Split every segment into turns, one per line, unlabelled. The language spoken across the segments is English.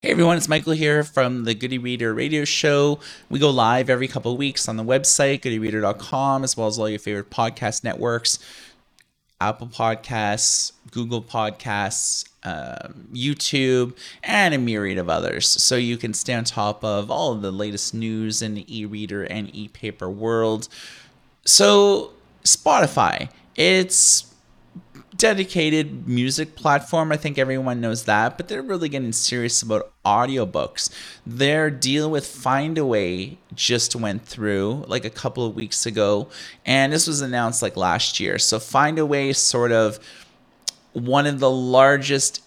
Hey everyone, it's Michael here from the Good e-Reader radio show. We go live every couple of weeks on the website, goodereader.com, as well as all your favorite podcast networks Apple Podcasts, Google Podcasts, um, YouTube, and a myriad of others. So you can stay on top of all of the latest news in the e reader and e paper world. So, Spotify, it's dedicated music platform. I think everyone knows that, but they're really getting serious about audiobooks. Their deal with Findaway just went through like a couple of weeks ago, and this was announced like last year. So Findaway is sort of one of the largest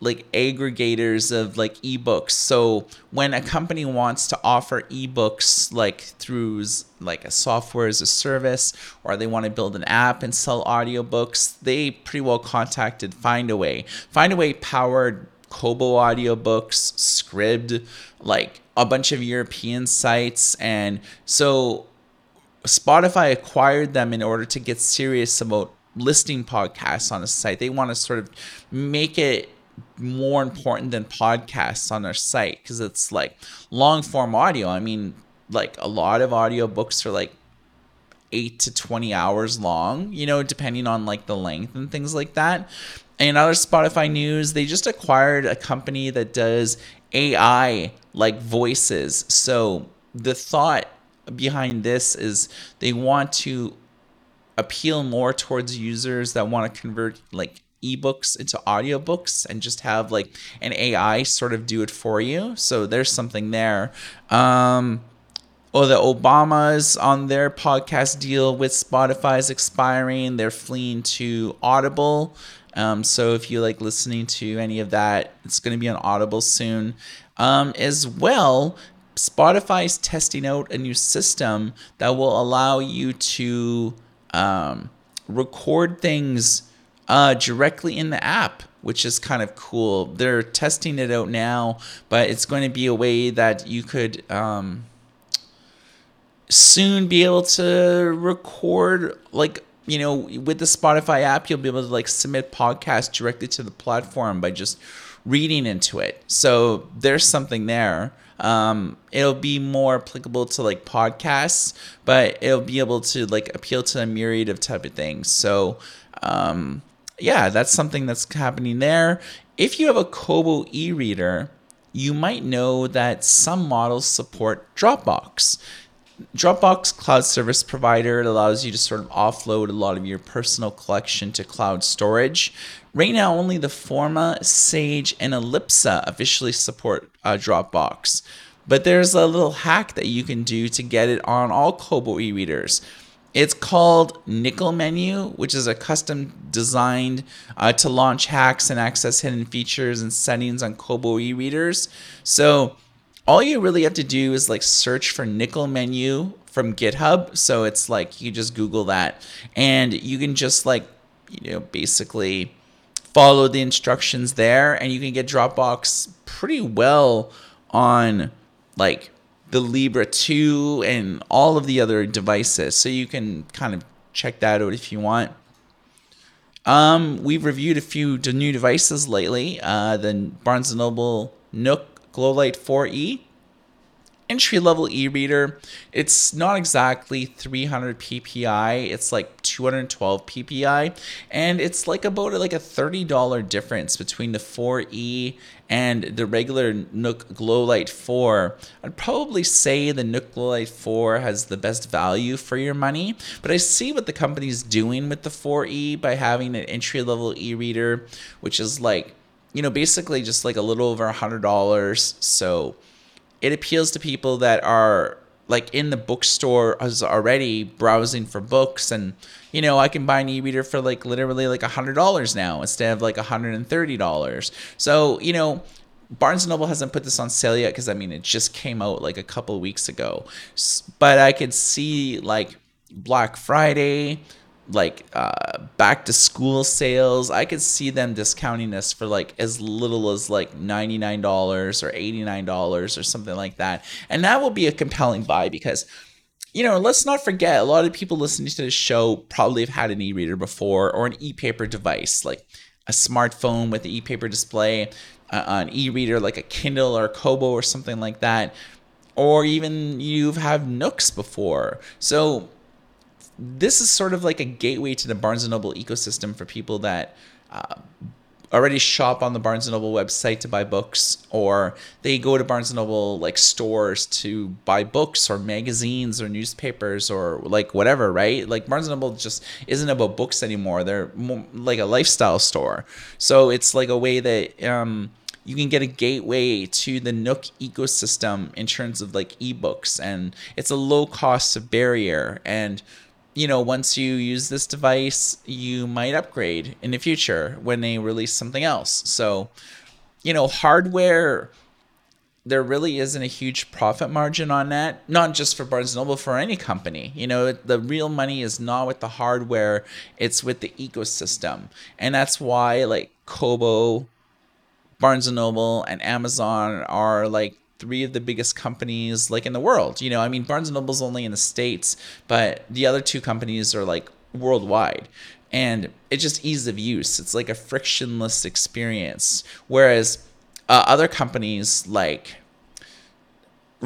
like aggregators of like ebooks. So when a company wants to offer ebooks like through like a software as a service or they want to build an app and sell audiobooks, they pretty well contacted Findaway. Findaway powered Kobo audiobooks, Scribd, like a bunch of European sites and so Spotify acquired them in order to get serious about listing podcasts on a site. They want to sort of make it more important than podcasts on their site because it's like long form audio. I mean, like a lot of audiobooks are like 8 to 20 hours long, you know, depending on like the length and things like that. And other Spotify news, they just acquired a company that does AI like voices. So the thought behind this is they want to appeal more towards users that want to convert like ebooks into audiobooks and just have like an AI sort of do it for you. So there's something there. Um, oh, the Obamas on their podcast deal with Spotify is expiring. They're fleeing to Audible. Um, so if you like listening to any of that, it's going to be on Audible soon. Um, as well, Spotify is testing out a new system that will allow you to um, record things uh, directly in the app, which is kind of cool. They're testing it out now, but it's going to be a way that you could um, soon be able to record like you know with the spotify app you'll be able to like submit podcasts directly to the platform by just reading into it. So there's something there. Um, it'll be more applicable to like podcasts but it'll be able to like appeal to a myriad of type of things. So um, yeah, that's something that's happening there. If you have a Kobo e reader, you might know that some models support Dropbox. Dropbox cloud service provider it allows you to sort of offload a lot of your personal collection to cloud storage. Right now, only the Forma, Sage, and Elipsa officially support uh, Dropbox. But there's a little hack that you can do to get it on all Kobo e-readers. It's called Nickel Menu, which is a custom designed uh, to launch hacks and access hidden features and settings on Kobo e-readers. So all you really have to do is like search for Nickel Menu from GitHub. So it's like you just Google that, and you can just like you know basically follow the instructions there, and you can get Dropbox pretty well on like the Libra 2 and all of the other devices. So you can kind of check that out if you want. Um, we've reviewed a few new devices lately. Uh, the Barnes & Noble Nook Glowlight 4e entry level e-reader. It's not exactly 300 ppi. It's like 212 ppi, and it's like about like a $30 difference between the 4e and the regular Nook Glowlight 4. I'd probably say the Nook Glowlight 4 has the best value for your money, but I see what the company's doing with the 4e by having an entry level e-reader, which is like you know basically just like a little over a hundred dollars. So it appeals to people that are like in the bookstore is already browsing for books. And you know i can buy an e-reader for like literally like a hundred dollars now instead of like a hundred and thirty dollars. So you know barnes & noble hasn't put this on sale yet because i mean it just came out like a couple weeks ago. But i could see like black friday like uh, back to school sales. I could see them discounting this for like as little as like $99 or $89 or something like that. And that will be a compelling buy because you know, let's not forget a lot of people listening to this show probably have had an e-reader before or an e-paper device like a smartphone with an e-paper display. uh, an e-reader like a Kindle or Kobo or something like that, or even you've had Nooks before. So this is sort of like a gateway to the Barnes and Noble ecosystem for people that uh, already shop on the Barnes and Noble website to buy books, or they go to Barnes and Noble like stores to buy books or magazines or newspapers or like whatever, right? Like Barnes and Noble just isn't about books anymore. They're more like a lifestyle store. So it's like a way that um, you can get a gateway to the Nook ecosystem in terms of like ebooks, and it's a low cost barrier and you know, once you use this device, you might upgrade in the future when they release something else. So, you know, hardware, there really isn't a huge profit margin on that. Not just for Barnes Noble, for any company. You know, the real money is not with the hardware; it's with the ecosystem, and that's why like Kobo, Barnes and Noble, and Amazon are like three of the biggest companies like in the world. You know, I mean Barnes and Noble's only in the states, but the other two companies are like worldwide. And it's just ease of use. It's like a frictionless experience. Whereas uh, other companies like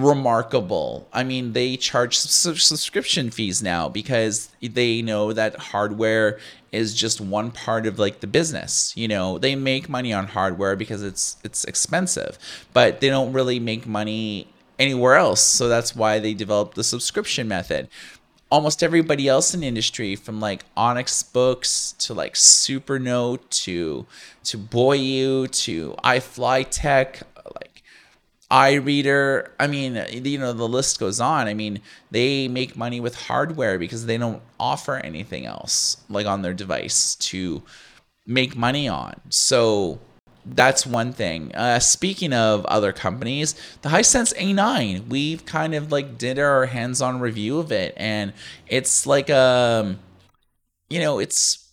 remarkable. I mean, they charge subscription fees now because they know that hardware is just one part of like the business. You know, they make money on hardware because it's it's expensive, but they don't really make money anywhere else. So that's why they developed the subscription method. Almost everybody else in industry, from like Onyx Boox to like Supernote to to Boyue to iFlyTek, iReader. I mean, you know, the list goes on. I mean, they make money with hardware because they don't offer anything else like on their device to make money on. So that's one thing. Uh, speaking of other companies, the Hisense A9, we've kind of like did our hands-on review of it, and it's like um, you know, it's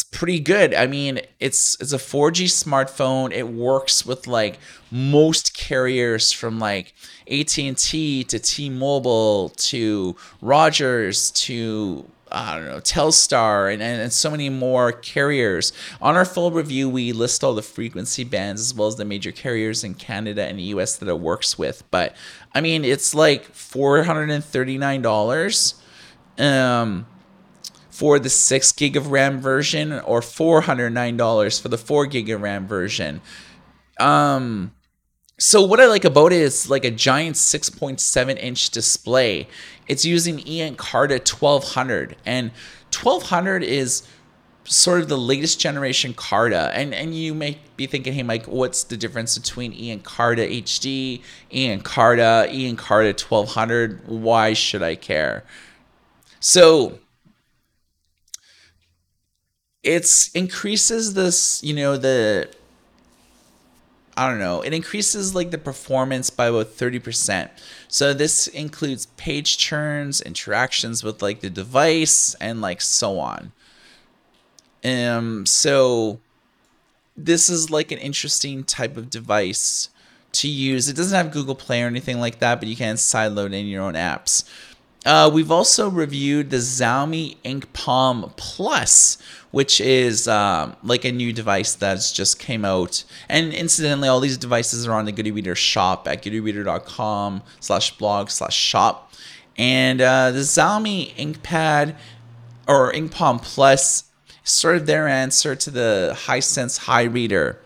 it's pretty good. I mean, it's it's a 4G smartphone. It works with like most carriers from like AT&T to T-Mobile to Rogers to I don't know, Telstar, and, and, and, so many more carriers. On our full review, we list all the frequency bands as well as the major carriers in Canada and the US that it works with. But I mean, it's like $439. Um, for the 6 gig of RAM version or $409 for the 4 gig of RAM version. Um so what I like about it is like a giant 6.7 inch display. It's using eEncarta 1200 and 1200 is sort of the latest generation Carta. And and you may be thinking, hey Mike, what's the difference between eEncarta HD, eEncarta, eEncarta 1200? Why should I care? So it's increases this, you know, the I don't know, it increases like the performance by about 30%. So this includes page turns, interactions with like the device and like so on. Um so this is like an interesting type of device to use. It doesn't have Google Play or anything like that, but you can sideload in your own apps. Uh, we've also reviewed the Xiaomi Ink Palm Plus, which is um, like a new device that's just came out. And incidentally, all these devices are on the Good eReader shop at goodereader.com slash blog slash shop. And uh, the Xiaomi InkPad or Ink Palm Plus is sort of their answer to the High Sense Hi Reader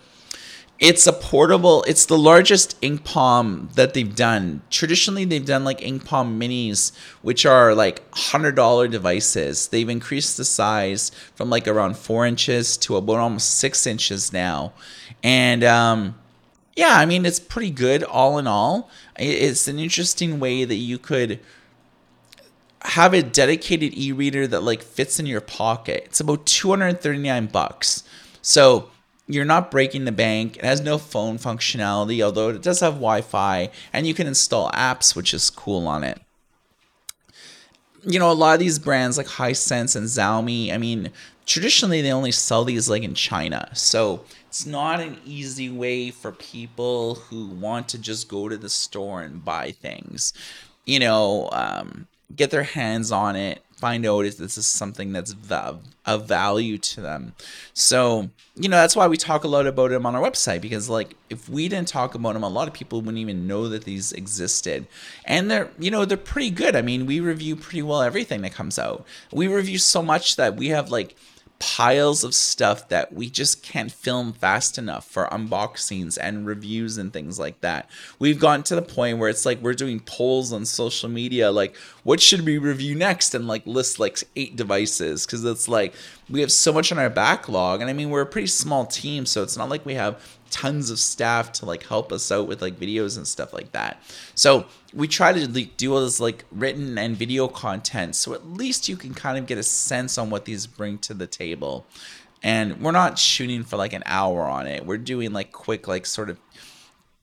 it's a portable it's the largest ink palm that they've done. Traditionally they've done like ink palm minis which are like $100 devices. They've increased the size from like around four inches to about almost six inches now. And um, yeah i mean it's pretty good all in all. It's an interesting way that you could have a dedicated e-reader that like fits in your pocket. It's about 239 bucks. So you're not breaking the bank. It has no phone functionality, although it does have Wi Fi, and you can install apps, which is cool on it. You know, a lot of these brands like Hisense and Xiaomi, I mean, traditionally they only sell these like in China. So it's not an easy way for people who want to just go to the store and buy things. You know, um, get their hands on it, find out if this is something that's of value to them. So, you know, that's why we talk a lot about them on our website because, like, if we didn't talk about them, a lot of people wouldn't even know that these existed. And they're, you know, they're pretty good. I mean, we review pretty well everything that comes out. We review so much that we have, like, piles of stuff that we just can't film fast enough for unboxings and reviews and things like that. We've gotten to the point where it's like we're doing polls on social media like what should we review next and like list like eight devices cuz it's like we have so much on our backlog and I mean we're a pretty small team so it's not like we have tons of staff to like help us out with like videos and stuff like that. So we try to like, do all this like written and video content so at least you can kind of get a sense on what these bring to the table. And we're not shooting for like an hour on it. We're doing like quick like sort of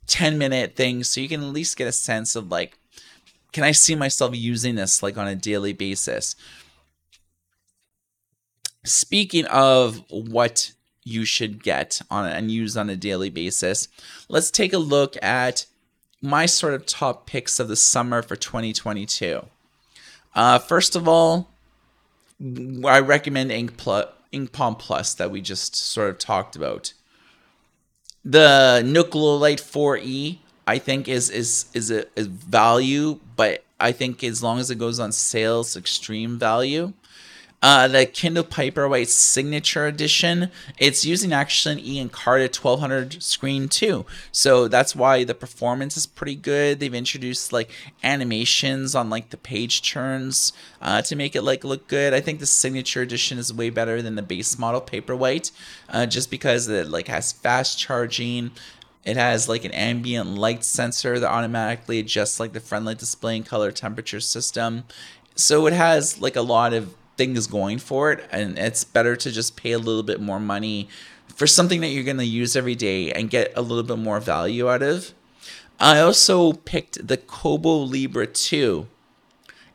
10 minute things so you can at least get a sense of like can I see myself using this like on a daily basis? Speaking of what you should get on and use on a daily basis. Let's take a look at my sort of top picks of the summer for 2022. Uh, first of all, I recommend Ink, Plus, Ink Palm Plus that we just sort of talked about. The Light 4E, I think, is is is a, a value, but I think as long as it goes on sale, it's extreme value. Uh, the Kindle Paperwhite Signature Edition, it's using actually an E Ink Carta 1200 screen too. So that's why the performance is pretty good. They've introduced like animations on like the page turns uh, to make it like look good. I think the Signature Edition is way better than the base model Paperwhite, uh, just because it like has fast charging. It has like an ambient light sensor that automatically adjusts like the light display and color temperature system. So it has like a lot of things going for it and it's better to just pay a little bit more money for something that you're going to use every day and get a little bit more value out of. I also picked the Kobo Libra 2.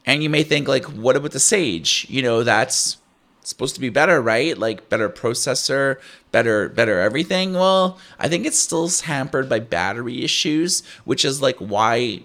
And you may think like what about the Sage? You know, that's supposed to be better, right? Like better processor, better better everything. Well, I think it's still hampered by battery issues, which is like why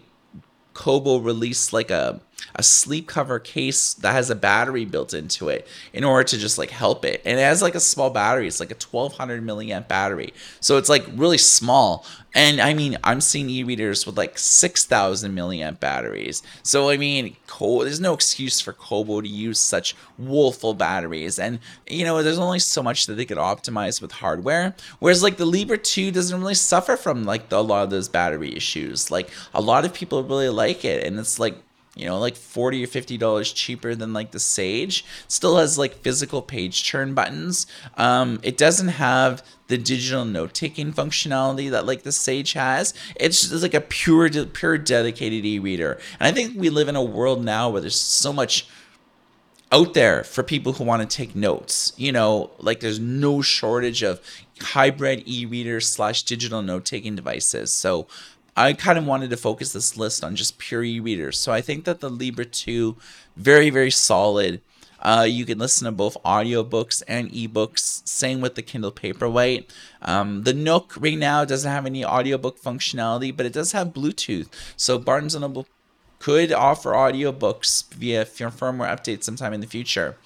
Kobo released like a a sleep cover case that has a battery built into it in order to just like help it. And it has like a small battery. It's like a 1200 milliamp battery. So it's like really small. And I mean, I'm seeing e-readers with like 6,000 milliamp batteries. So I mean, there's no excuse for Kobo to use such woeful batteries. And you know, there's only so much that they could optimize with hardware. Whereas like the Libra 2 doesn't really suffer from like a lot of those battery issues. Like a lot of people really like it, and it's like you know, like 40 or 50 dollars cheaper than like the Sage. Still has like physical page turn buttons. Um, it doesn't have the digital note taking functionality that like the Sage has. It's just like a pure pure dedicated e-reader. And I think we live in a world now where there's so much out there for people who want to take notes. You know, like there's no shortage of hybrid e-readers slash digital note taking devices. So I kind of wanted to focus this list on just pure e-readers. So I think that the Libra 2, very, very solid. Uh, you can listen to both audiobooks and ebooks. Same with the Kindle Paperwhite. Um, the Nook right now doesn't have any audiobook functionality, but it does have Bluetooth. So Barnes & Noble could offer audiobooks via firmware updates sometime in the future.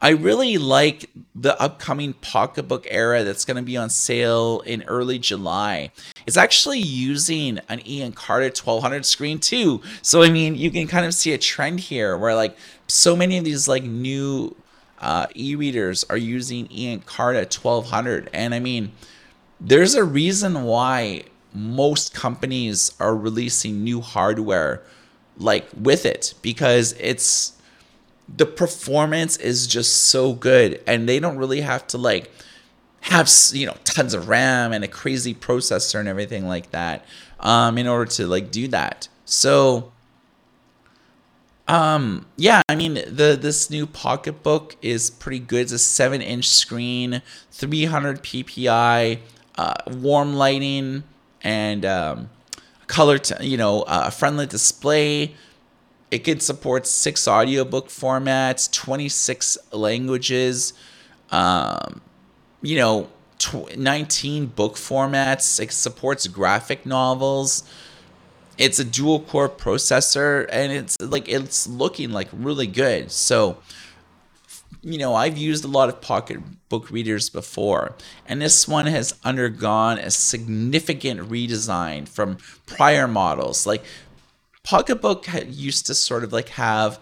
I really like the upcoming pocketbook era that's going to be on sale in early July. It's actually using an E Ink Carta 1200 screen too. So I mean, you can kind of see a trend here where like so many of these like new uh, e-readers are using E Ink Carta 1200, and I mean, there's a reason why most companies are releasing new hardware like with it because it's the performance is just so good and they don't really have to like have you know tons of ram and a crazy processor and everything like that um, in order to like do that. So um yeah i mean the this new pocketbook is pretty good. It's a 7 inch screen 300 ppi uh, warm lighting and um, color t- you know a uh, friendly display it can support six audiobook formats, 26 languages, um, you know, tw- 19 book formats. It supports graphic novels. it's a dual core processor and it's like it's looking like really good. So you know, I've used a lot of pocketbook readers before, and this one has undergone a significant redesign from prior models. Like Pocketbook used to sort of like have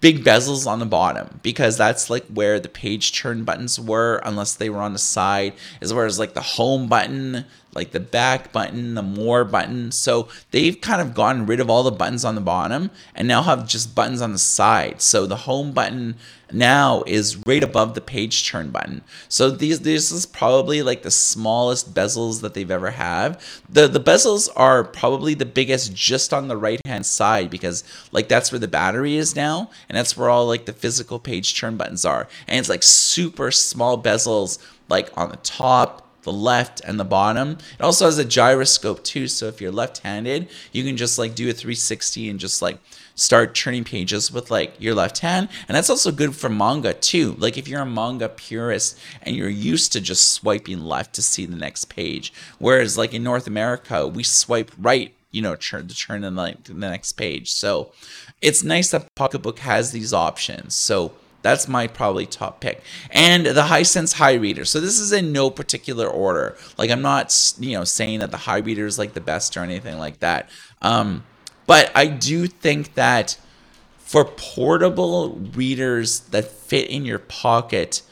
big bezels on the bottom because that's like where the page turn buttons were unless they were on the side. As well as like the home button like the back button, the more button. So they've kind of gotten rid of all the buttons on the bottom and now have just buttons on the side. So the home button now is right above the page turn button. So these this is probably like the smallest bezels that they've ever had. The the bezels are probably the biggest just on the right hand side because like that's where the battery is now and that's where all like the physical page turn buttons are. And it's like super small bezels like on the top the left and the bottom. It also has a gyroscope too, so if you're left-handed, you can just like do a 360 and just like start turning pages with like your left hand. And that's also good for manga too. Like if you're a manga purist and you're used to just swiping left to see the next page, whereas like in North America, we swipe right you know, turn to turn in like the next page. So it's nice that Pocketbook has these options. So that's my probably top pick. And the High Sense Hi Reader. So this is in no particular order. Like I'm not, you know, saying that the Hi Reader is like the best or anything like that. Um, but I do think that for portable readers that fit in your pocket,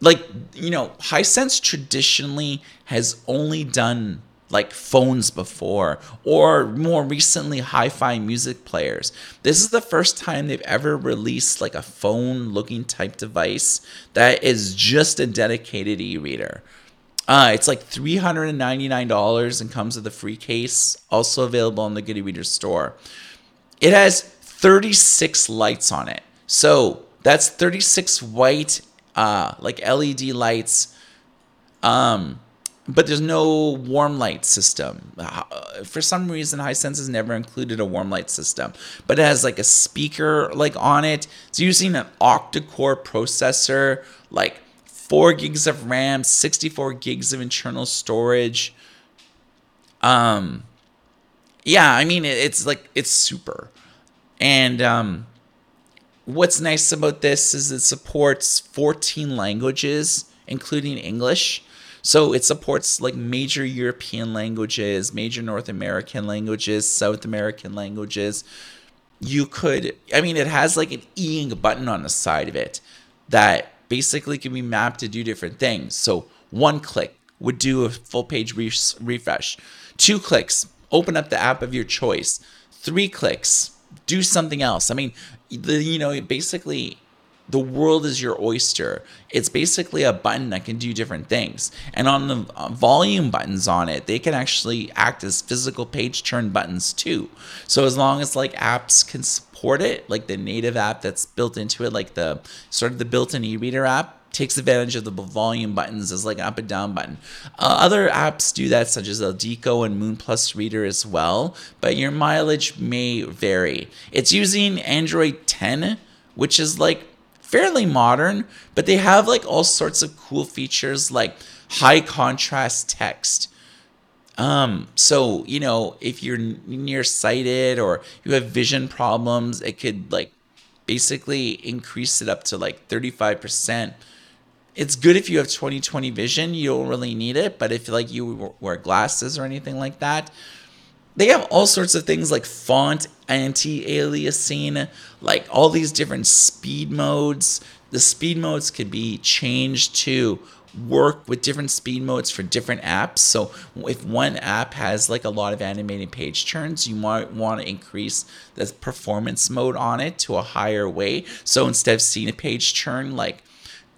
like you know, Hisense traditionally has only done like phones before, or more recently, hi fi music players. This is the first time they've ever released like a phone looking type device that is just a dedicated e reader. Uh, it's like $399 and comes with a free case, also available in the Good e-Reader store. It has 36 lights on it. So that's 36 white, uh, like LED lights. Um, but there's no warm light system. Uh, for some reason, Hisense has never included a warm light system, but it has like a speaker like on it. It's using an octa-core processor, like four gigs of RAM, 64 gigs of internal storage. Um, yeah, I mean it's like it's super, and um, what's nice about this is it supports 14 languages, including English. So it supports like major European languages, major North American languages, South American languages. You could, I mean, it has like an e ink button on the side of it that basically can be mapped to do different things. So one click would do a full page re- refresh. Two clicks, open up the app of your choice. Three clicks, do something else. I mean, the you know, basically the world is your oyster. It's basically a button that can do different things. And on the uh, volume buttons on it, they can actually act as physical page turn buttons too. So as long as like apps can support it, like the native app that's built into it, like the sort of the built-in e-reader app, takes advantage of the volume buttons as like an up and down button. Uh, other apps do that, such as Aldiko and Moon Plus Reader as well, but your mileage may vary. It's using Android 10, which is like fairly modern, but they have like all sorts of cool features like high contrast text. Um, so you know, if you're nearsighted or you have vision problems, it could like basically increase it up to like 35%. It's good if you have 20/20 vision, you don't really need it, but if like you wear glasses or anything like that, they have all sorts of things like font anti-aliasing, like all these different speed modes. The speed modes could be changed to work with different speed modes for different apps. So if one app has like a lot of animated page turns, you might want to increase the performance mode on it to a higher way. So instead of seeing a page turn like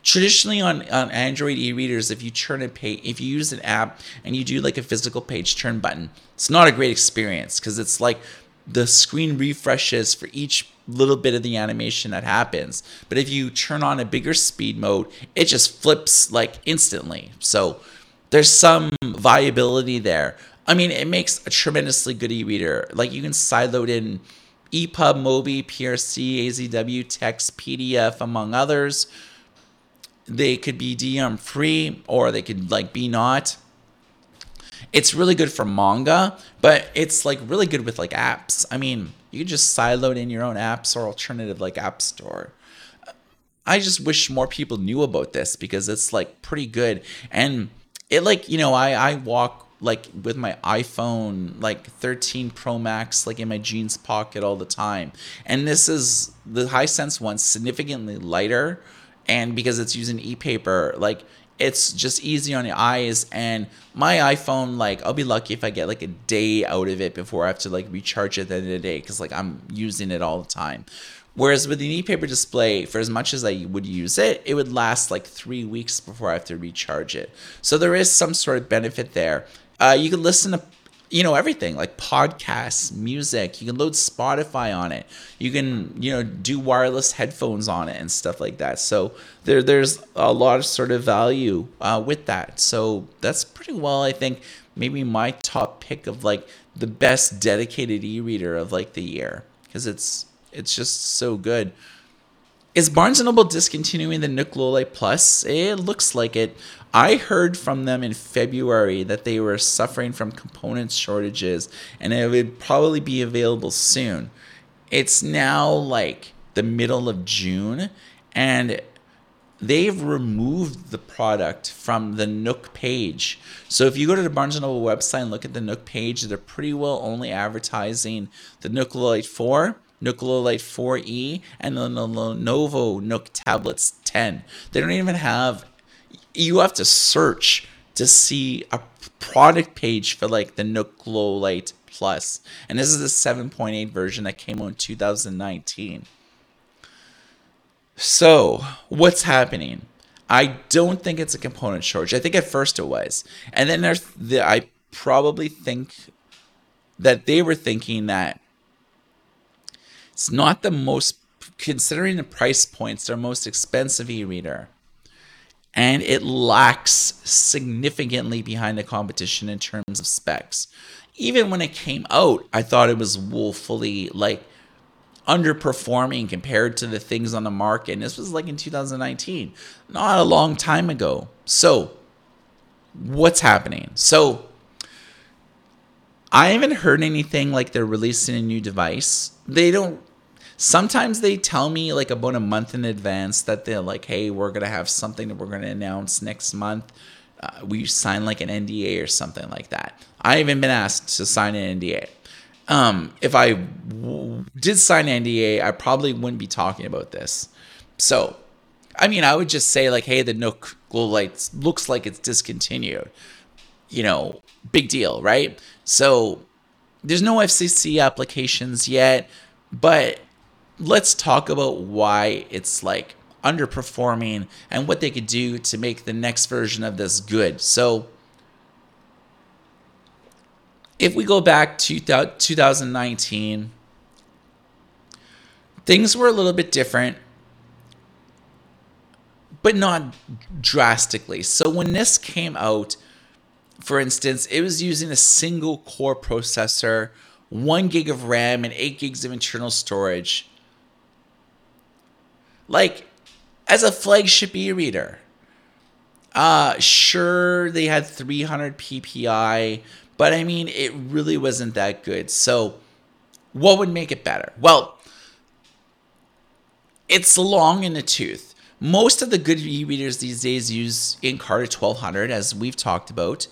traditionally on, on Android e-readers, if you turn a page, if you use an app and you do like a physical page turn button, it's not a great experience because it's like the screen refreshes for each little bit of the animation that happens. But if you turn on a bigger speed mode, it just flips like instantly. So there's some viability there. I mean, it makes a tremendously good e-reader. Like you can sideload in EPUB, Mobi, PRC, AZW, text, PDF, among others they could be DRM free or they could like be not. It's really good for manga, but it's like really good with like apps. I mean, you just sideload in your own apps or alternative like App Store. I just wish more people knew about this because it's like pretty good. And it like, you know, I I walk like with my iPhone like 13 Pro Max like in my jeans pocket all the time. And this is the Hisense one significantly lighter and because it's using e-paper like it's just easy on your eyes. And my iphone like i'll be lucky if i get like a day out of it before i have to like recharge it at the end of the day because like i'm using it all the time. Whereas with the e-paper display for as much as i would use it it would last like three weeks before i have to recharge it. So there is some sort of benefit there. Uh, you can listen to you know everything like podcasts music you can load spotify on it. You can you know do wireless headphones on it and stuff like that. So there there's a lot of sort of value uh, with that. So that's pretty well i think maybe my top pick of like the best dedicated e-reader of like the year. Because it's it's just so good is Barnes & Noble discontinuing the Glowlight Plus? It looks like it. I heard from them in February that they were suffering from component shortages and it would probably be available soon. It's now like the middle of June and they've removed the product from the Nook page. So if you go to the Barnes & Noble website and look at the Nook page, they're pretty well only advertising the Nook Glowlight 4 Nook Glowlight 4E, and the Lenovo Nook tablets 10. They don't even have you have to search to see a product page for like the Nook Glowlight Plus. And this is the 7.8 version that came out in 2019. So, what's happening? I don't think it's a component shortage. I think at first it was. And then there's the I probably think that they were thinking that it's not the most considering the price points, their most expensive e-reader and it lacks significantly behind the competition in terms of specs. Even when it came out, I thought it was woefully like underperforming compared to the things on the market. And this was like in 2019, not a long time ago. So, what's happening? So, I haven't heard anything like they're releasing a new device. They don't Sometimes they tell me like about a month in advance that they're like, hey, we're going to have something that we're going to announce next month. Uh, we sign like an NDA or something like that. I haven't been asked to sign an NDA. Um, if I w- did sign an NDA, I probably wouldn't be talking about this. So, I mean, I would just say like, hey, the Nook Glow Lights looks like it's discontinued. You know, big deal, right? So, there's no FCC applications yet, but let's talk about why it's like underperforming and what they could do to make the next version of this good. So, if we go back to 2019, things were a little bit different, but not drastically. So, when this came out, for instance, it was using a single core processor, one gig of RAM, and eight gigs of internal storage like as a flagship e-reader. Uh sure they had 300 PPI, but I mean it really wasn't that good. So what would make it better? Well, it's long in the tooth. Most of the good e-readers these days use Ink Carta 1200 as we've talked about.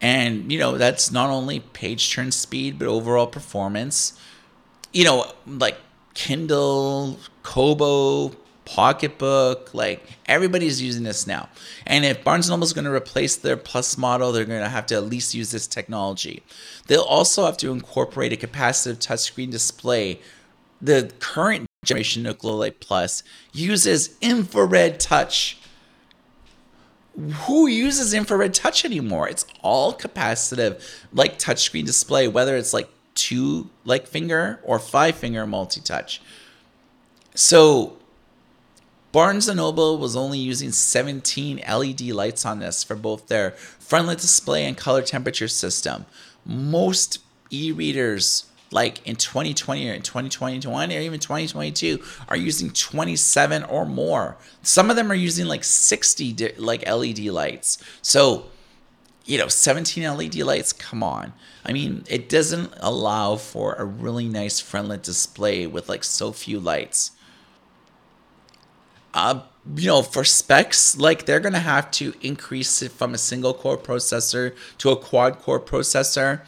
And you know, that's not only page turn speed but overall performance. You know, like Kindle, Kobo, Pocketbook, like everybody's using this now. And if Barnes Noble is going to replace their Plus model, they're going to have to at least use this technology. They'll also have to incorporate a capacitive touchscreen display. The current generation Glowlight Plus uses infrared touch. Who uses infrared touch anymore? It's all capacitive, like touchscreen display, whether it's like two like finger or five finger multi touch. So Barnes & Noble was only using 17 LED lights on this for both their frontlit display and color temperature system. Most e-readers like in 2020 or in 2021 or even 2022 are using 27 or more. Some of them are using like 60 like LED lights. So you know, 17 LED lights, come on. I mean, it doesn't allow for a really nice frontlit display with like so few lights. Uh, you know, for specs, like they're gonna have to increase it from a single core processor to a quad core processor,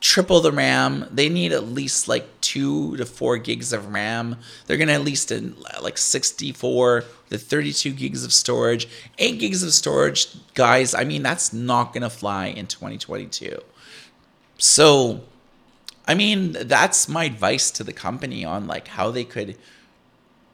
triple the RAM. They need at least like two to four gigs of RAM. They're gonna at least in like 64 to 32 gigs of storage, eight gigs of storage, guys. I mean, that's not gonna fly in 2022. So, I mean, that's my advice to the company on like how they could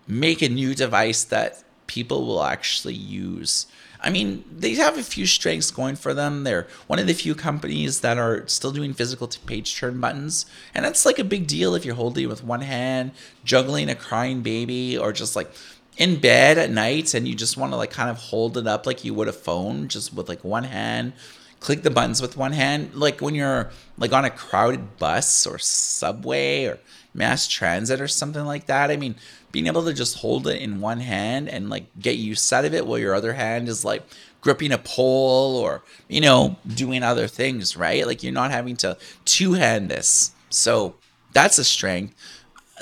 make a new device that people will actually use. I mean, they have a few strengths going for them. They're one of the few companies that are still doing physical page turn buttons. And that's like a big deal if you're holding it with one hand, juggling a crying baby, or just like in bed at night and you just want to like kind of hold it up like you would a phone, just with like one hand. Click the buttons with one hand. Like when you're like on a crowded bus or subway or mass transit or something like that. I mean, being able to just hold it in one hand and like get used out of it while your other hand is like gripping a pole or you know doing other things right? Like you're not having to two hand this. So that's a strength.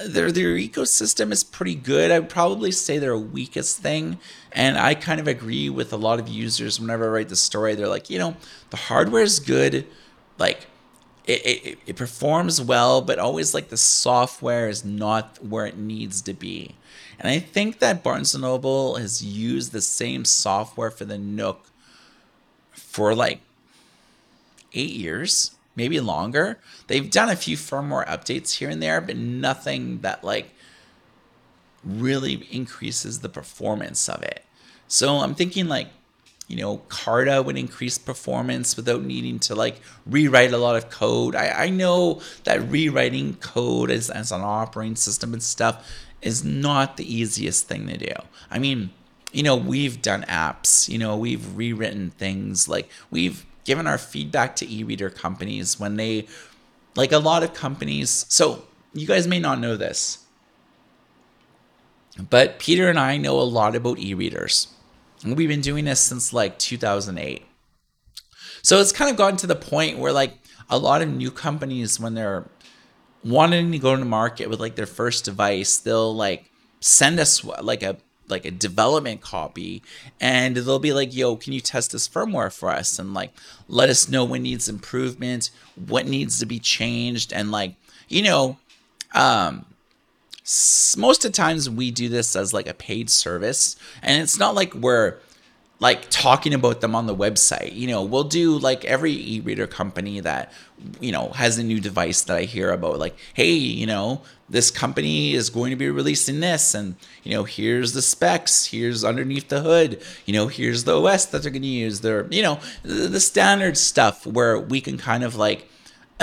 Their their ecosystem is pretty good. I would probably say their weakest thing and i kind of agree with a lot of users whenever i write the story. They're like you know the hardware is good like it, it, it performs well, but always like the software is not where it needs to be. And I think that Barnes & Noble has used the same software for the Nook for like eight years, maybe longer. They've done a few firmware updates here and there, but nothing that like really increases the performance of it. So I'm thinking like you know, Carta would increase performance without needing to like rewrite a lot of code. I, I know that rewriting code as, as an operating system and stuff is not the easiest thing to do. I mean, you know, we've done apps, you know, we've rewritten things, like we've given our feedback to e reader companies when they, like a lot of companies. So you guys may not know this, but Peter and I know a lot about e readers we've been doing this since like 2008. So it's kind of gotten to the point where like a lot of new companies, when they're wanting to go to market with like their first device, they'll like send us like a like a development copy and they'll be like yo can you test this firmware for us and like let us know what needs improvement what needs to be changed and like you know um most of the times we do this as like a paid service and it's not like we're like talking about them on the website. You know we'll do like every e-reader company that you know has a new device that i hear about like hey you know this company is going to be releasing this and you know here's the specs here's underneath the hood you know here's the os that they're going to use. They're you know the standard stuff where we can kind of like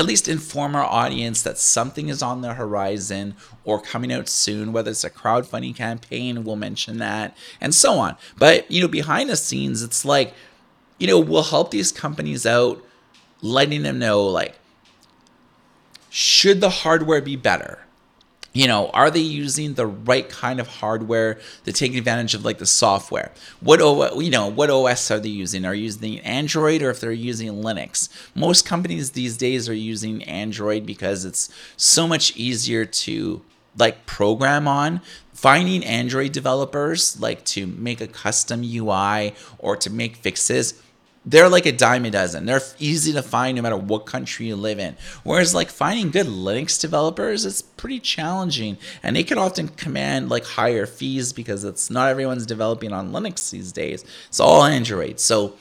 at least inform our audience that something is on the horizon or coming out soon, whether it's a crowdfunding campaign, we'll mention that, and so on. But, you know, behind the scenes, it's like, you know, we'll help these companies out, letting them know, like, should the hardware be better? You know are they using the right kind of hardware to take advantage of like the software? What o, you know what os are they using? Are you using android or if they're using linux? Most companies these days are using android because it's so much easier to like program on. Finding android developers like to make a custom ui or to make fixes they're like a dime a dozen. They're easy to find no matter what country you live in. Whereas like finding good Linux developers is pretty challenging and they can often command like higher fees because it's not everyone's developing on Linux these days. It's all Android. So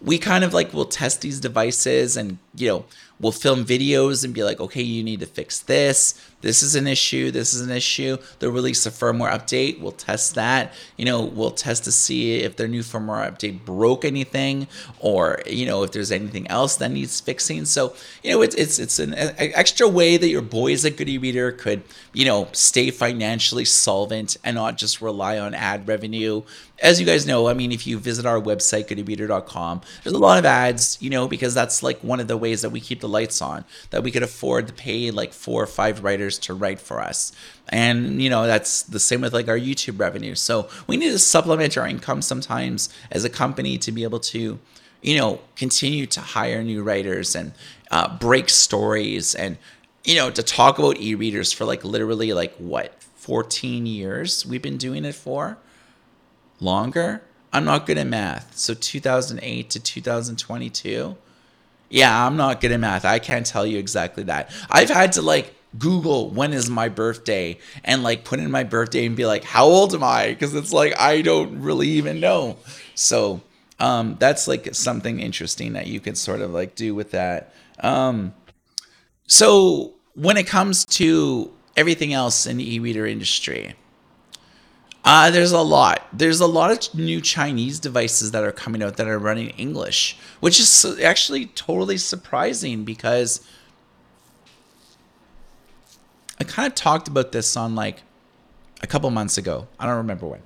we kind of like will test these devices and you know we'll film videos and be like okay you need to fix this. This is an issue. This is an issue. They'll release a firmware update. We'll test that. You know we'll test to see if their new firmware update broke anything or you know if there's anything else that needs fixing. So you know it's it's it's an, extra way that your boy boys at Good e-Reader could you know stay financially solvent and not just rely on ad revenue. As you guys know, I mean, if you visit our website, goodereader.com, there's a lot of ads, you know, because that's like one of the ways that we keep the lights on, that we could afford to pay like four or five writers to write for us. And, you know, that's the same with like our YouTube revenue. So we need to supplement our income sometimes as a company to be able to, you know, continue to hire new writers and uh, break stories and, you know, to talk about e readers for like literally like what, 14 years we've been doing it for? Longer? I'm not good at math. So 2008 to 2022. Yeah, I'm not good at math. I can't tell you exactly that. I've had to like Google when is my birthday and like put in my birthday and be like, how old am I? Because it's like I don't really even know. So um, that's like something interesting that you could sort of like do with that. Um, so when it comes to everything else in the e-reader industry, uh, there's a lot. There's a lot of new Chinese devices that are coming out that are running English, which is actually totally surprising because I kind of talked about this on like a couple months ago. I don't remember when.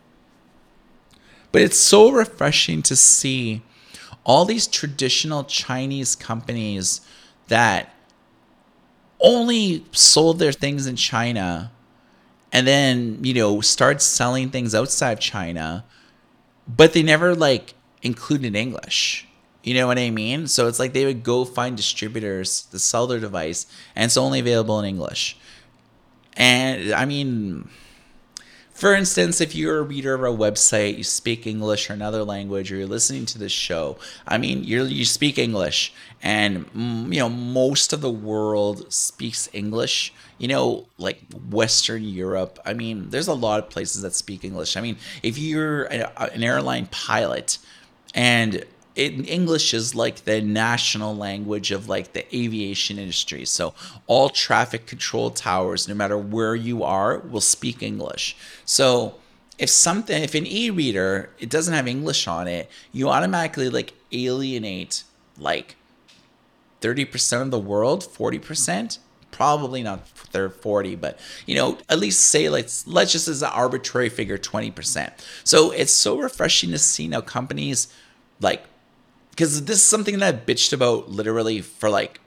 But it's so refreshing to see all these traditional Chinese companies that only sold their things in China and then, you know, start selling things outside of China, but they never like included English. You know what I mean? So it's like they would go find distributors to sell their device and it's only available in English. And I mean, for instance, if you're a reader of a website, you speak English or another language, or you're listening to this show, I mean, you you speak English, and mm, you know most of the world speaks English. You know, like Western Europe. I mean, there's a lot of places that speak English. I mean, if you're an airline pilot and it, English is like the national language of like the aviation industry. So all traffic control towers, no matter where you are, will speak English. So if something, if an e-reader it doesn't have English on it, you automatically like alienate like thirty percent of the world, forty percent. Probably not they're 40, but you know, at least say like let's just as an arbitrary figure 20%. So it's so refreshing to see now companies like because this is something that I've bitched about literally for like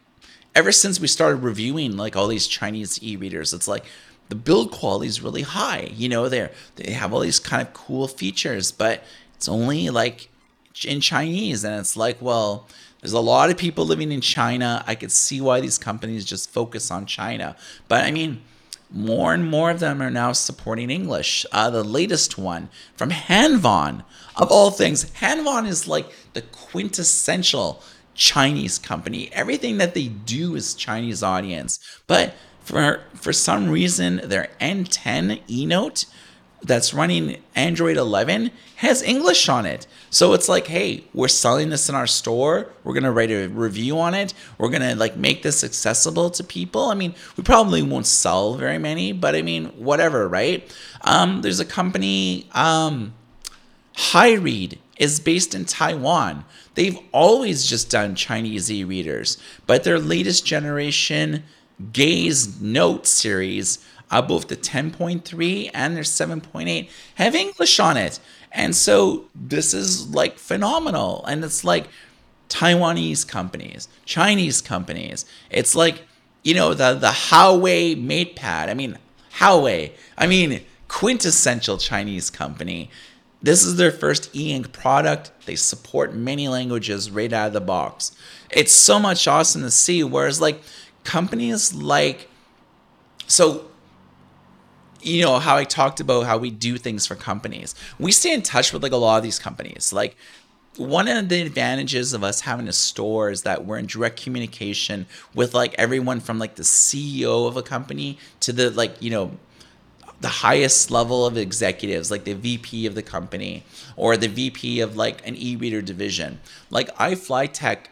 ever since we started reviewing like all these Chinese e-readers. It's like the build quality is really high. You know, they they have all these kind of cool features, but it's only like in Chinese, and it's like, well, there's a lot of people living in China. I could see why these companies just focus on China, but I mean more and more of them are now supporting English. Uh, the latest one from Hanvon, of all things, Hanvon is like the quintessential Chinese company. Everything that they do is Chinese audience, but for for some reason, their N10 eNote that's running Android 11 has English on it. So it's like, hey, we're selling this in our store. We're gonna write a review on it. We're gonna like make this accessible to people. I mean, we probably won't sell very many, but I mean, whatever, right? Um, there's a company, um, HyRead is based in Taiwan. They've always just done Chinese e-readers, but their latest generation Gaze Note series uh, both the 10.3 and their 7.8 have English on it. And so this is like phenomenal. And it's like Taiwanese companies, Chinese companies. It's like, you know, the, the Huawei MatePad. I mean, Huawei. I mean, quintessential Chinese company. This is their first e ink product. They support many languages right out of the box. It's so much awesome to see. Whereas, like, companies like, so you know how I talked about how we do things for companies. We stay in touch with like a lot of these companies. Like one of the advantages of us having a store is that we're in direct communication with like everyone from like the CEO of a company to the like, you know, the highest level of executives, like the VP of the company or the VP of like an e-reader division. Like iFlytek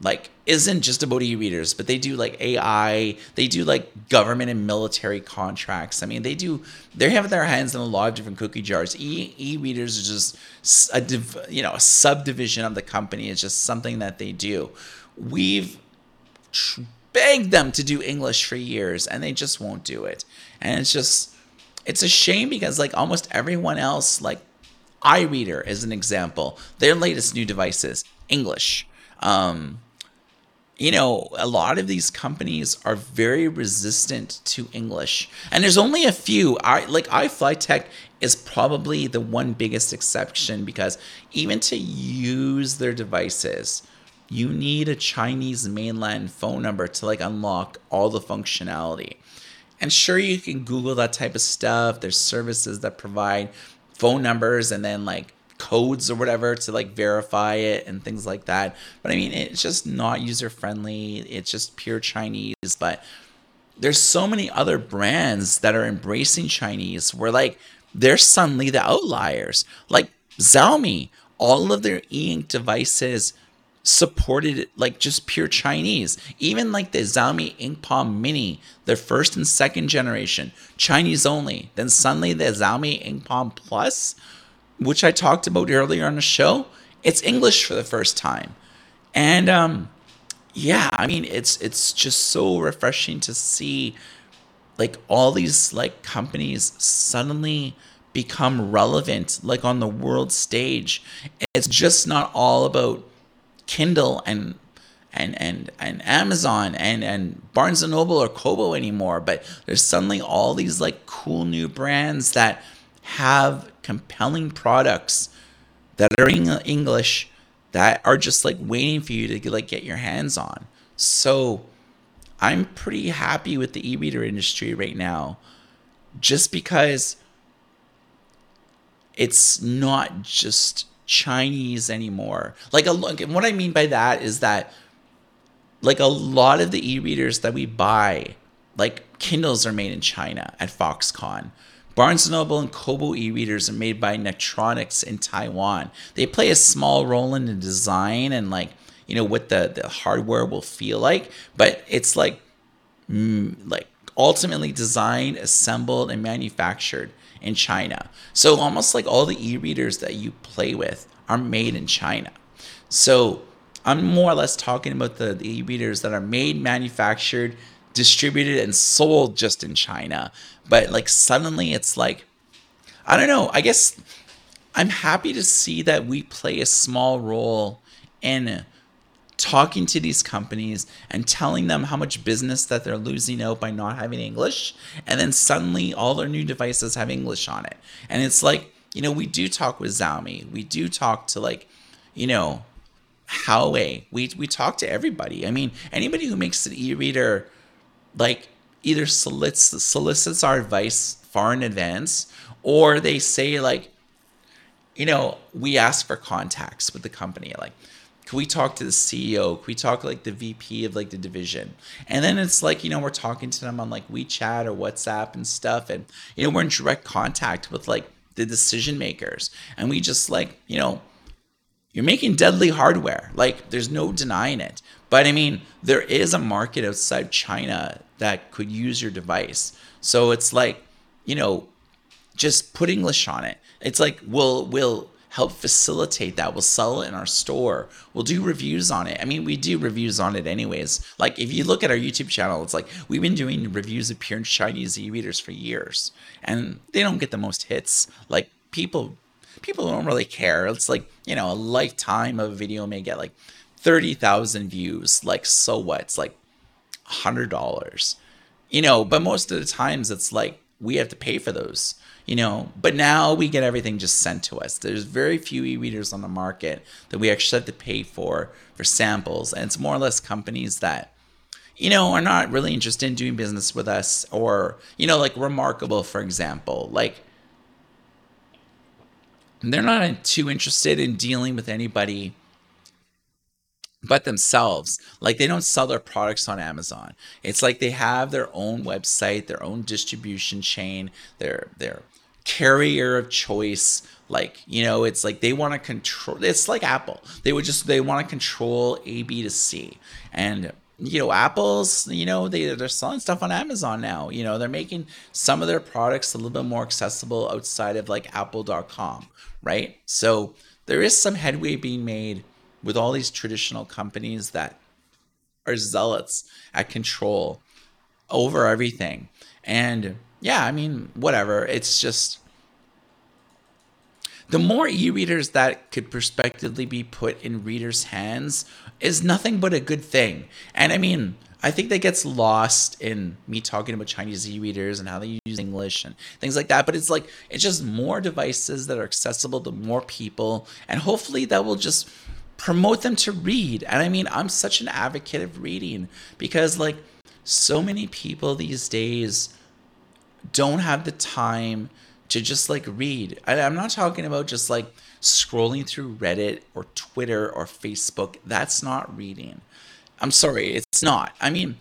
like isn't just about e-readers, but they do like AI, they do like government and military contracts. I mean, they do they have their hands in a lot of different cookie jars. E e-readers are just a div, you know a subdivision of the company. It's just something that they do. We've tr- begged them to do English for years, and they just won't do it. And it's just it's a shame because like almost everyone else, like iReader is an example. Their latest new devices English. Um, you know, a lot of these companies are very resistant to English. And there's only a few. I like iFlytek is probably the one biggest exception because even to use their devices, you need a Chinese mainland phone number to like unlock all the functionality. And sure you can Google that type of stuff. There's services that provide phone numbers and then like codes or whatever to like verify it and things like that. But I mean, it's just not user friendly. It's just pure Chinese. But there's so many other brands that are embracing Chinese where like they're suddenly the outliers. Like Xiaomi, all of their e-ink devices supported like just pure Chinese. Even like the Xiaomi Ink Palm Mini, their first and second generation, Chinese only. Then suddenly the Xiaomi Ink Palm Plus which I talked about earlier on the show, it's English for the first time. And um yeah, I mean it's it's just so refreshing to see like all these like companies suddenly become relevant like on the world stage. It's just not all about Kindle and and and and Amazon and and Barnes and Noble or Kobo anymore, but there's suddenly all these like cool new brands that have compelling products that are in English that are just like waiting for you to like get your hands on. So I'm pretty happy with the e-reader industry right now just because it's not just Chinese anymore. Like a look, and what I mean by that is that like a lot of the e-readers that we buy, like Kindles are made in China at Foxconn. Barnes & Noble and Kobo e-readers are made by Netronix in Taiwan. They play a small role in the design and like, you know, what the, the hardware will feel like, but it's like mm, like ultimately designed, assembled and manufactured in China. So almost like all the e-readers that you play with are made in China. So I'm more or less talking about the, the e-readers that are made, manufactured, distributed and sold just in China. But like suddenly it's like, I don't know. I guess I'm happy to see that we play a small role in talking to these companies and telling them how much business that they're losing out by not having English. And then suddenly all their new devices have English on it. And it's like, you know, we do talk with Xiaomi. We do talk to like, you know, Huawei. We we talk to everybody. I mean, anybody who makes an e-reader like either solicits solicits our advice far in advance or they say like you know we ask for contacts with the company like can we talk to the ceo can we talk like the vp of like the division? And then it's like you know we're talking to them on like wechat or whatsapp and stuff and you know we're in direct contact with like the decision makers. And we just like you know you're making deadly hardware. Like there's no denying it. But I mean, there is a market outside China that could use your device. So it's like, you know, just put English on it. It's like we'll we'll help facilitate that. We'll sell it in our store. We'll do reviews on it. I mean, we do reviews on it anyways. Like if you look at our YouTube channel, it's like we've been doing reviews of pure Chinese e-readers for years, and they don't get the most hits. Like people people don't really care. It's like, you know, a lifetime of a video may get like 30,000 views. Like, so what? It's like $100. You know, but most of the times it's like we have to pay for those, you know. But now we get everything just sent to us. There's very few e readers on the market that we actually have to pay for for samples. And it's more or less companies that, you know, are not really interested in doing business with us or, you know, like Remarkable, for example. Like, they're not too interested in dealing with anybody but themselves. Like they don't sell their products on Amazon. It's like they have their own website, their own distribution chain, their their carrier of choice. Like, you know, it's like they want to control it's like Apple. They would just they want to control A B to C. And you know, Apple's, you know, they, they're selling stuff on Amazon now. You know, they're making some of their products a little bit more accessible outside of like apple.com, right? So there is some headway being made with all these traditional companies that are zealots at control over everything. And yeah, I mean, whatever. It's just the more e-readers that could prospectively be put in readers' hands is nothing but a good thing. And I mean, I think that gets lost in me talking about Chinese e-readers and how they use English and things like that. But it's like it's just more devices that are accessible to more people, and hopefully that will just promote them to read. And I mean, I'm such an advocate of reading because like so many people these days don't have the time to just like read. I, I'm not talking about just like scrolling through Reddit or Twitter or Facebook. That's not reading. I'm sorry, it's not. I mean,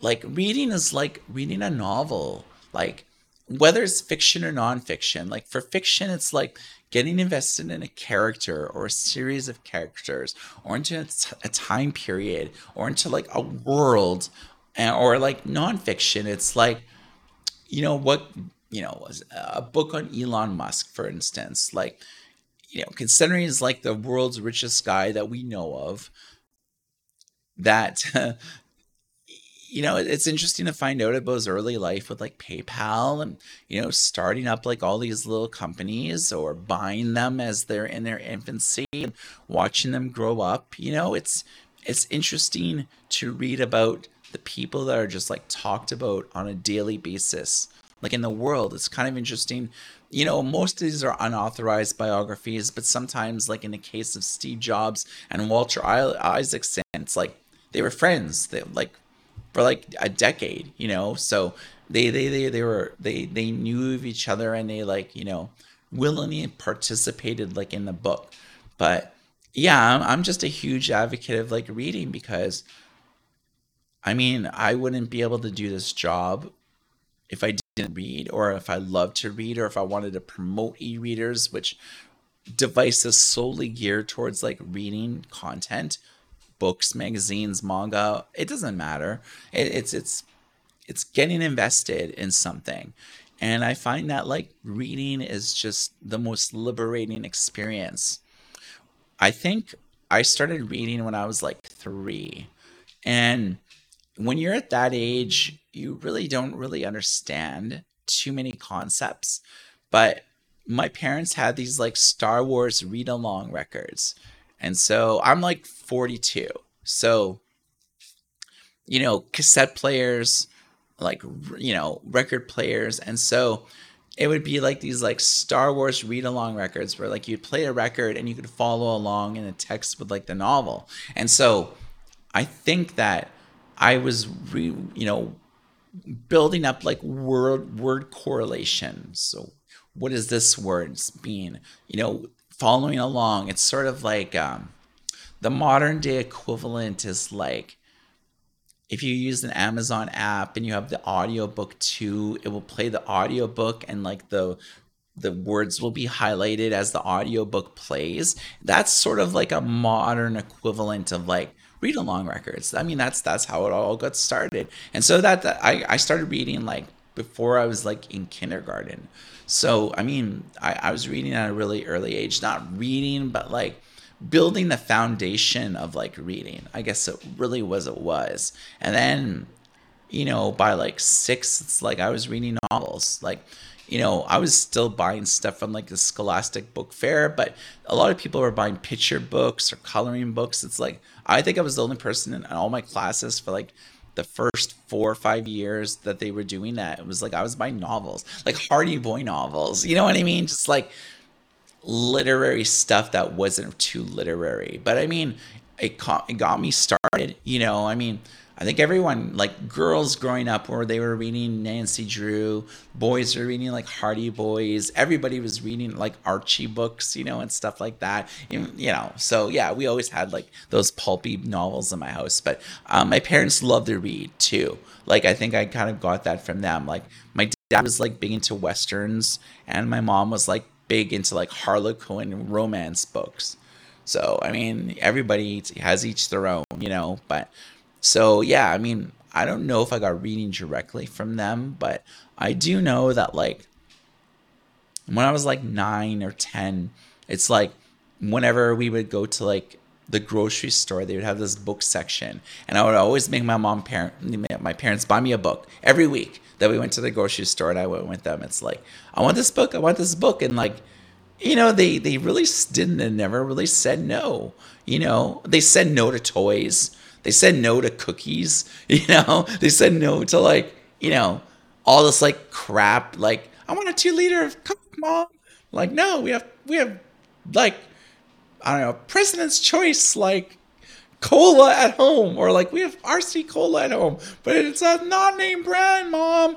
like reading is like reading a novel. Like whether it's fiction or nonfiction. Like for fiction, it's like getting invested in a character or a series of characters or into a, t- a time period or into like a world eh, or like nonfiction. It's like, you know, what you know, was uh, a book on Elon Musk, for instance, like, you know, considering he's like the world's richest guy that we know of, that, you know, it's interesting to find out about his early life with like PayPal and, you know, starting up like all these little companies or buying them as they're in their infancy and watching them grow up. You know, it's, it's interesting to read about the people that are just like talked about on a daily basis like in the world. It's kind of interesting. You know, most of these are unauthorized biographies, but sometimes, like in the case of Steve Jobs and Walter Isaacson, it's like they were friends. They like for like a decade, you know. So they they they they were they they knew of each other and they like you know willingly participated like in the book. But yeah, I'm, I'm just a huge advocate of like reading because I mean I wouldn't be able to do this job if I didn't read or if I loved to read or if I wanted to promote e-readers, which devices solely geared towards like reading content, books, magazines, manga, it doesn't matter. It, it's it's it's getting invested in something. And I find that like reading is just the most liberating experience. I think I started reading when I was like 3. And when you're at that age, you really don't really understand too many concepts. But my parents had these like Star Wars read along records. And so I'm like 42. So, you know, cassette players, like, you know, record players. And so it would be like these like Star Wars read along records where like you'd play a record and you could follow along in a text with like the novel. And so I think that I was, re, you know, building up like word word correlation. So what does this word mean? You know, following along. It's sort of like um, the modern day equivalent is like if you use an Amazon app and you have the audiobook too, it will play the audiobook and like the the words will be highlighted as the audiobook plays. That's sort of like a modern equivalent of like read along records. I mean, that's that's how it all got started. And so that, that I I started reading like before I was like in kindergarten. So I mean, I, I was reading at a really early age, not reading, but like building the foundation of like reading. I guess it really was it was. And then, you know, by like six, it's like I was reading novels. Like you know, I was still buying stuff from like the Scholastic Book Fair, but a lot of people were buying picture books or coloring books. It's like I think I was the only person in all my classes for like the first four or five years that they were doing that. It was like I was buying novels, like Hardy Boy novels. You know what I mean? Just like literary stuff that wasn't too literary. But I mean, it, caught, it got me started. You know, I mean, I think everyone, like girls growing up, where they were reading Nancy Drew, boys were reading like Hardy Boys. Everybody was reading like Archie books, you know, and stuff like that. You know, so yeah, we always had like those pulpy novels in my house. But um, my parents loved to read too. Like I think I kind of got that from them. Like my dad was like big into westerns, and my mom was like big into like Harlequin romance books. So I mean, everybody has each their own, you know, but so yeah, I mean, I don't know if I got reading directly from them, but I do know that like when I was like nine or ten, it's like whenever we would go to like the grocery store, they would have this book section, and I would always make my mom parent my parents buy me a book every week that we went to the grocery store and I went with them. It's like I want this book, I want this book, and like you know, they they really didn't never really said no. You know, they said no to toys. They said no to cookies. You know, they said no to like you know all this like crap. Like I want a two liter of Coke, mom. Like no, we have we have like I don't know President's Choice like cola at home or like we have RC cola at home, but it's a non-name brand, mom.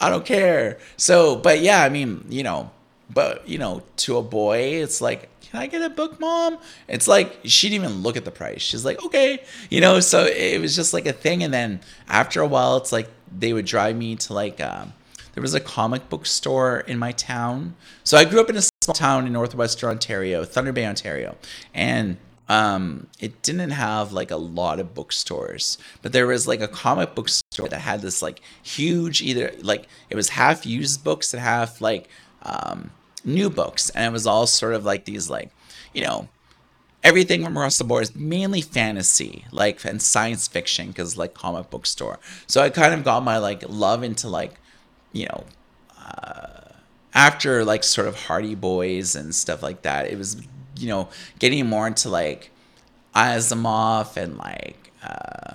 I don't care. So, but yeah, I mean, you know, but you know, to a boy, it's like, can I get a book, mom? It's like she didn't even look at the price. She's like, okay, you know. So it was just like a thing, and then after a while, it's like they would drive me to like. Um, there was a comic book store in my town. So I grew up in a small town in northwestern Ontario, Thunder Bay, Ontario, and um, it didn't have like a lot of bookstores, but there was like a comic book store that had this like huge either like it was half used books and half like um, new books, and it was all sort of like these like you know everything from across the board is mainly fantasy like and science fiction because like comic book store. So i kind of got my like love into like you know uh, after like sort of hardy boys and stuff like that it was you know getting more into like asimov and like uh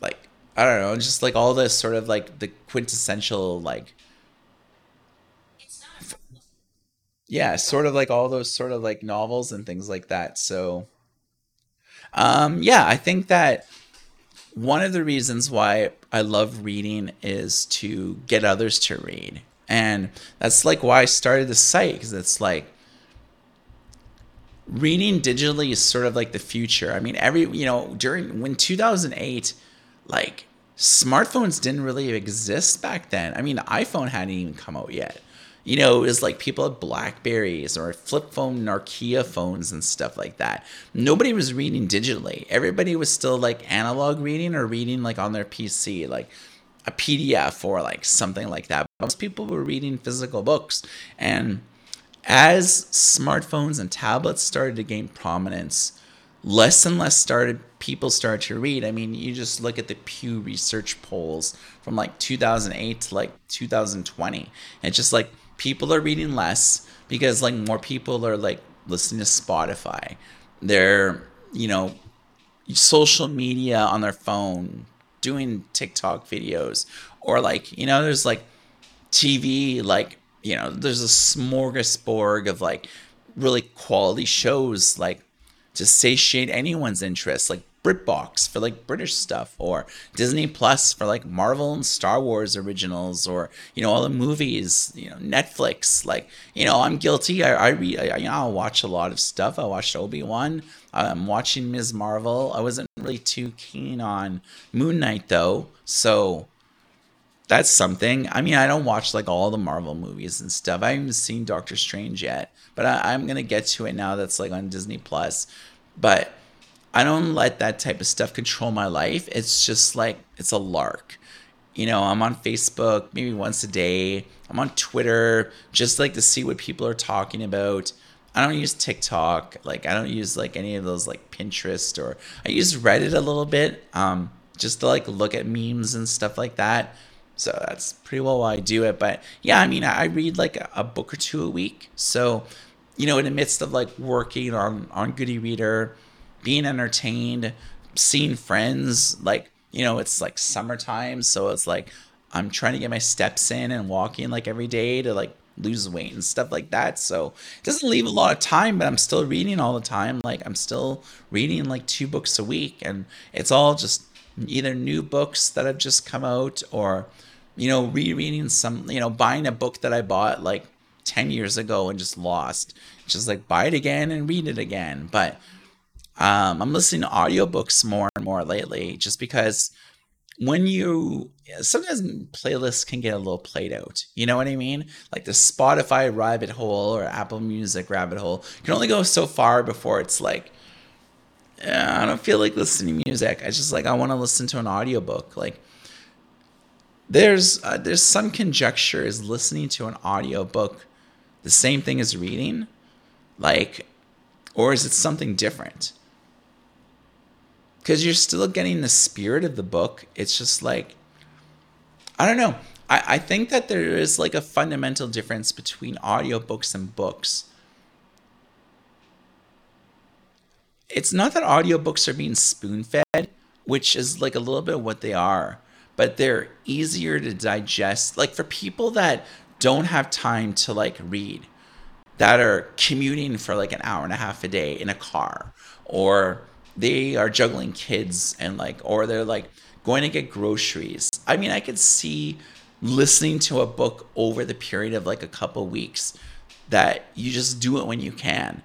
like i don't know just like all this sort of like the quintessential like yeah, sort of like all those sort of like novels and things like that. So, um, yeah, I think that one of the reasons why I love reading is to get others to read. And that's like why I started the site because it's like reading digitally is sort of like the future. I mean, every, you know, during when 2008, like smartphones didn't really exist back then. I mean, the iPhone hadn't even come out yet you know, it was like people had Blackberries or flip phone Nokia phones and stuff like that. Nobody was reading digitally. Everybody was still like analog reading or reading like on their PC, like a PDF or like something like that. Most people were reading physical books. And as smartphones and tablets started to gain prominence, less and less started people started to read. I mean, you just look at the Pew Research polls from like 2008 to like 2020. And it's just like people are reading less because like more people are like listening to Spotify. They're, you know, social media on their phone, doing TikTok videos, or like, you know, there's like TV, like, you know, there's a smorgasbord of like really quality shows, like to satiate anyone's interest, like BritBox for like British stuff, or Disney Plus for like Marvel and Star Wars originals, or you know all the movies. You know Netflix. Like you know I'm guilty. I I. I, you know I'll watch a lot of stuff. I watched Obi Wan. I'm watching Ms. Marvel. I wasn't really too keen on Moon Knight though, so that's something. I mean, I don't watch like all the Marvel movies and stuff. I haven't seen Doctor Strange yet, but I, am gonna get to it now. That's like on Disney Plus, but I don't let that type of stuff control my life. It's just like it's a lark. You know, I'm on Facebook maybe once a day. I'm on Twitter just like to see what people are talking about. I don't use TikTok. Like I don't use like any of those like Pinterest or I use Reddit a little bit um just to like look at memes and stuff like that. So that's pretty well why I do it. But yeah, I mean, I read like a book or two a week. So, you know, in the midst of like working on on Good e-Reader, being entertained, seeing friends. Like, you know, it's like summertime. So it's like I'm trying to get my steps in and walking like every day to like lose weight and stuff like that. So it doesn't leave a lot of time, but I'm still reading all the time. Like I'm still reading like two books a week and it's all just either new books that have just come out or you know rereading some you know buying a book that I bought like 10 years ago and just lost. Just like buy it again and read it again. But um, I'm listening to audiobooks more and more lately just because when you sometimes playlists can get a little played out. You know what I mean? Like the Spotify rabbit hole or Apple Music rabbit hole can only go so far before it's like I don't feel like listening to music. I just like I want to listen to an audiobook. Like there's uh, there's some conjecture is listening to an audiobook the same thing as reading? Like or is it something different? because you're still getting the spirit of the book. It's just like, I don't know. I, I think that there is like a fundamental difference between audiobooks and books. It's not that audiobooks are being spoon fed, which is like a little bit what they are, but they're easier to digest. Like for people that don't have time to like read, that are commuting for like an hour and a half a day in a car or they are juggling kids and like, or they're like going to get groceries. I mean, I could see listening to a book over the period of like a couple weeks that you just do it when you can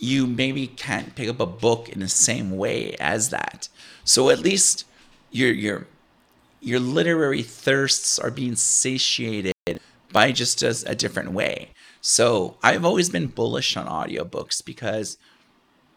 you maybe can't pick up a book in the same way as that. So at least your your your literary thirsts are being satiated by just a, a different way. So I've always been bullish on audiobooks because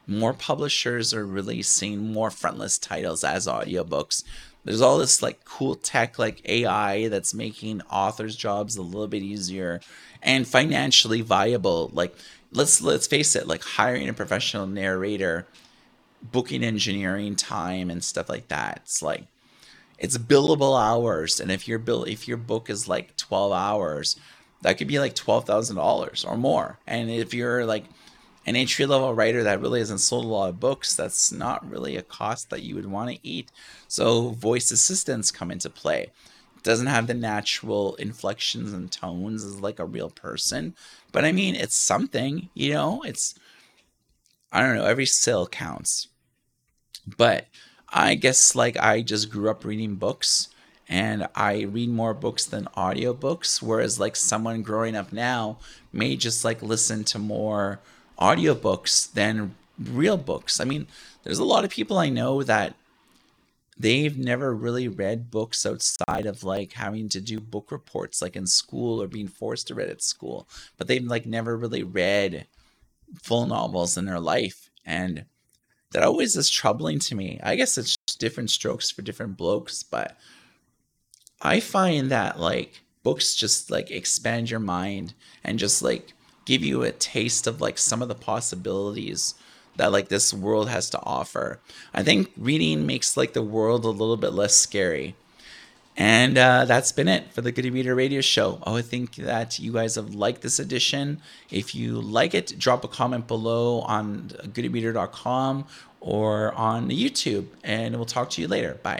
more publishers are releasing more frontlist titles as audiobooks. There's all this like cool tech like AI that's making authors' jobs a little bit easier and financially viable. Like let's let's face it, like hiring a professional narrator, booking engineering time and stuff like that. It's like it's billable hours, and if your bill if your book is like twelve hours, that could be like twelve thousand dollars or more. And if you're like an entry level writer that really hasn't sold a lot of books, that's not really a cost that you would want to eat. So voice assistants come into play doesn't have the natural inflections and tones as like a real person. But I mean, it's something, you know, it's, I don't know, every sale counts. But I guess like I just grew up reading books and I read more books than audiobooks. Whereas like someone growing up now may just like listen to more audiobooks than real books. I mean, there's a lot of people I know that they've never really read books outside of like having to do book reports like in school or being forced to read at school but they've like never really read full novels in their life and that always is troubling to me i guess it's different strokes for different blokes but i find that like books just like expand your mind and just like give you a taste of like some of the possibilities that like this world has to offer. I think reading makes like the world a little bit less scary. And uh, that's been it for the Good e-Reader Radio Show. Oh, I think that you guys have liked this edition. If you like it, drop a comment below on goodereader.com or on YouTube, and we'll talk to you later. Bye.